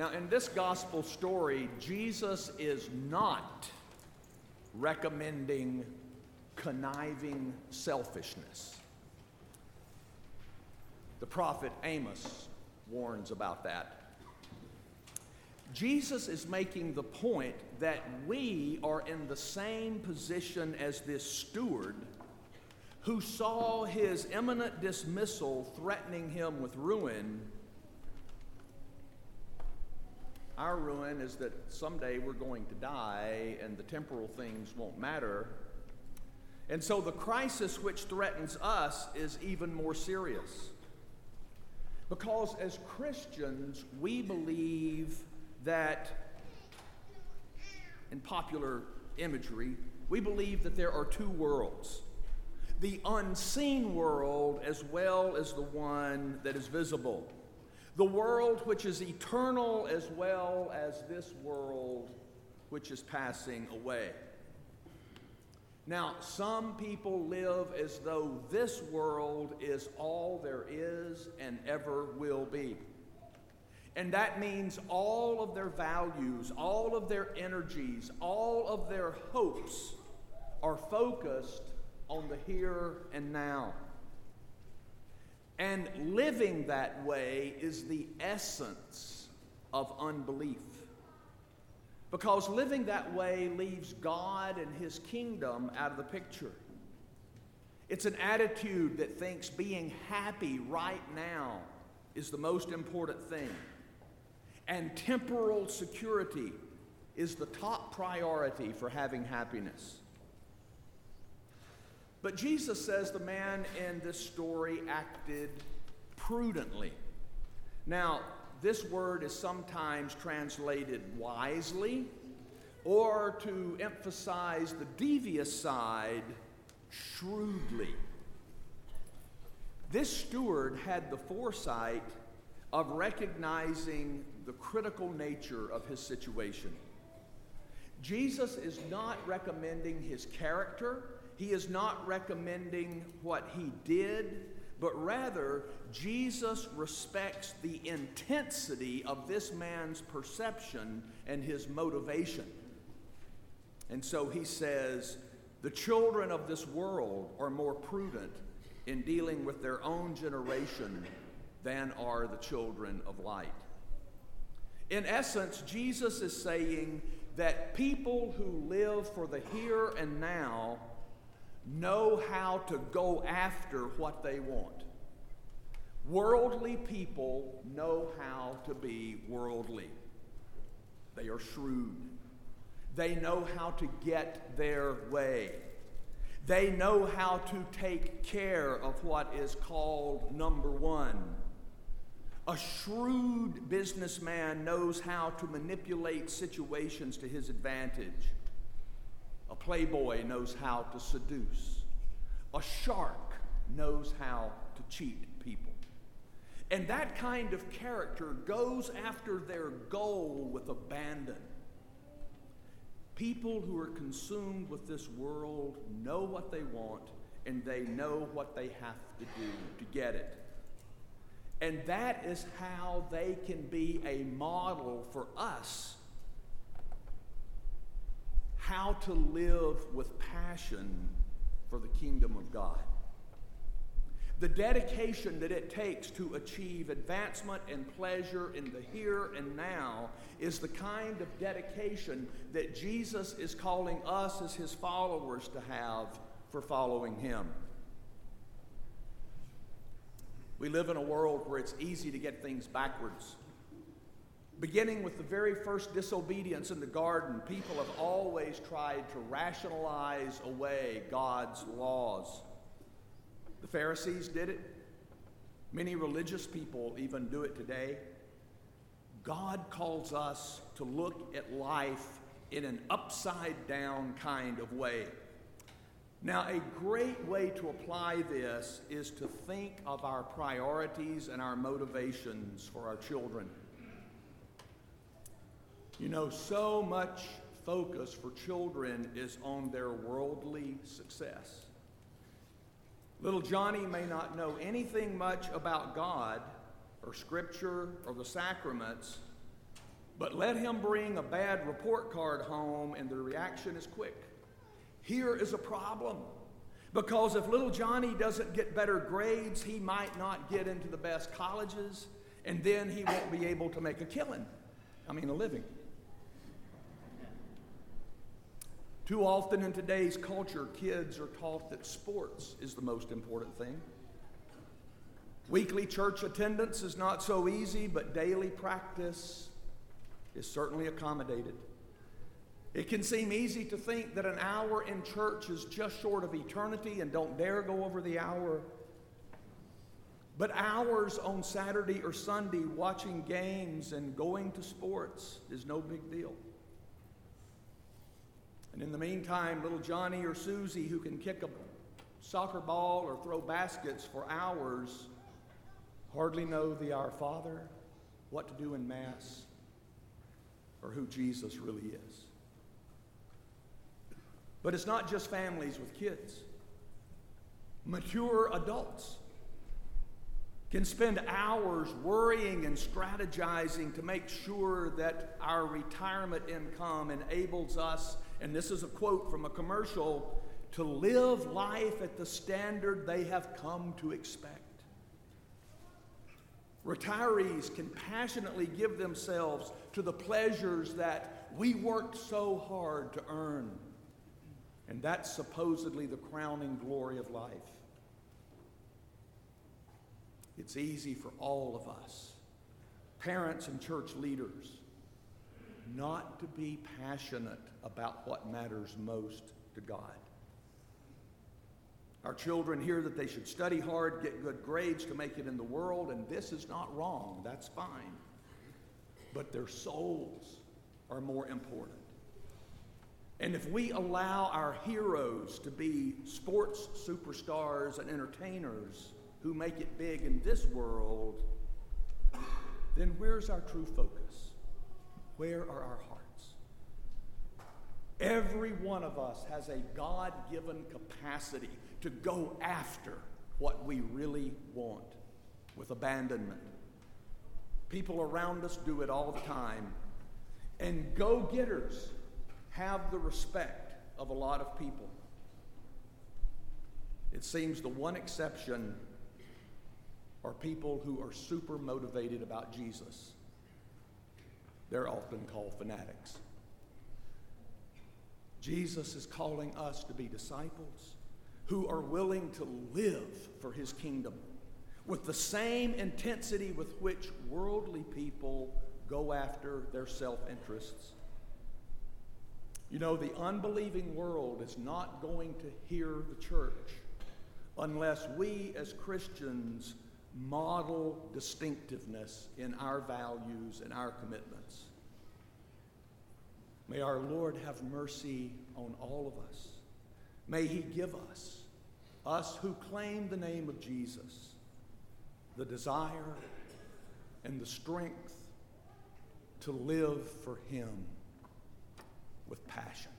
Now, in this gospel story, Jesus is not recommending conniving selfishness. The prophet Amos warns about that. Jesus is making the point that we are in the same position as this steward who saw his imminent dismissal threatening him with ruin our ruin is that someday we're going to die and the temporal things won't matter. And so the crisis which threatens us is even more serious. Because as Christians, we believe that, in popular imagery, we believe that there are two worlds the unseen world as well as the one that is visible the world which is eternal as well as this world which is passing away. Now, some people live as though this world is all there is and ever will be. And that means all of their values, all of their energies, all of their hopes are focused on the here and now. And living that way is the essence of unbelief. Because living that way leaves God and His kingdom out of the picture. It's an attitude that thinks being happy right now is the most important thing. And temporal security is the top priority for having happiness. But Jesus says the man in this story acted prudently. Now, this word is sometimes translated wisely, or to emphasize the devious side, shrewdly. This steward had the foresight of recognizing the critical nature of his situation. Jesus is not recommending his character he is not recommending what he did, but rather, Jesus respects the intensity of this man's perception and his motivation. And so he says, The children of this world are more prudent in dealing with their own generation than are the children of light. In essence, Jesus is saying that people who live for the here and now know how to go after what they want. Worldly people know how to be worldly. They are shrewd. They know how to get their way. They know how to take care of what is called number one. A shrewd businessman knows how to manipulate situations to his advantage. Playboy knows how to seduce. A shark knows how to cheat people. And that kind of character goes after their goal with abandon. People who are consumed with this world know what they want and they know what they have to do to get it. And that is how they can be a model for us how to live with passion for the kingdom of God. The dedication that it takes to achieve advancement and pleasure in the here and now is the kind of dedication that Jesus is calling us as his followers to have for following him. We live in a world where it's easy to get things backwards. Beginning with the very first disobedience in the garden, people have always tried to rationalize away God's laws. The Pharisees did it. Many religious people even do it today. God calls us to look at life in an upside down kind of way. Now, a great way to apply this is to think of our priorities and our motivations for our children. You know, so much focus for children is on their worldly success. Little Johnny may not know anything much about God or Scripture or the sacraments, But let him bring a bad report card home, and the reaction is quick. Here is a problem. Because if little Johnny doesn't get better grades, he might not get into the best colleges, and then he won't be able to make a killing. I mean, a living. Too often in today's culture, kids are taught that sports is the most important thing. Weekly church attendance is not so easy, but daily practice is certainly accommodated. It can seem easy to think that an hour in church is just short of eternity and don't dare go over the hour. But hours on Saturday or Sunday watching games and going to sports is no big deal. And in the meantime, little Johnny or Susie, who can kick a soccer ball or throw baskets for hours, hardly know the Our Father, what to do in Mass, or who Jesus really is. But it's not just families with kids. Mature adults can spend hours worrying and strategizing to make sure that our retirement income enables us, and this is a quote from a commercial, to live life at the standard they have come to expect. Retirees can passionately give themselves to the pleasures that we worked so hard to earn. And that's supposedly the crowning glory of life. It's easy for all of us, parents and church leaders, not to be passionate about what matters most to God. Our children hear that they should study hard, get good grades to make it in the world, and this is not wrong. That's fine. But their souls are more important. And if we allow our heroes to be sports superstars and entertainers who make it big in this world, then where's our true focus? Where are our hearts? Every one of us has a God given capacity to go after what we really want with abandonment. People around us do it all the time. And go getters have the respect of a lot of people. It seems the one exception are people who are super motivated about Jesus. They're often called fanatics. Jesus is calling us to be disciples who are willing to live for his kingdom with the same intensity with which worldly people go after their self interests. You know, the unbelieving world is not going to hear the church unless we as Christians model distinctiveness in our values and our commitments. May our Lord have mercy on all of us. May He give us us who claim the name of Jesus, the desire and the strength to live for Him with passion.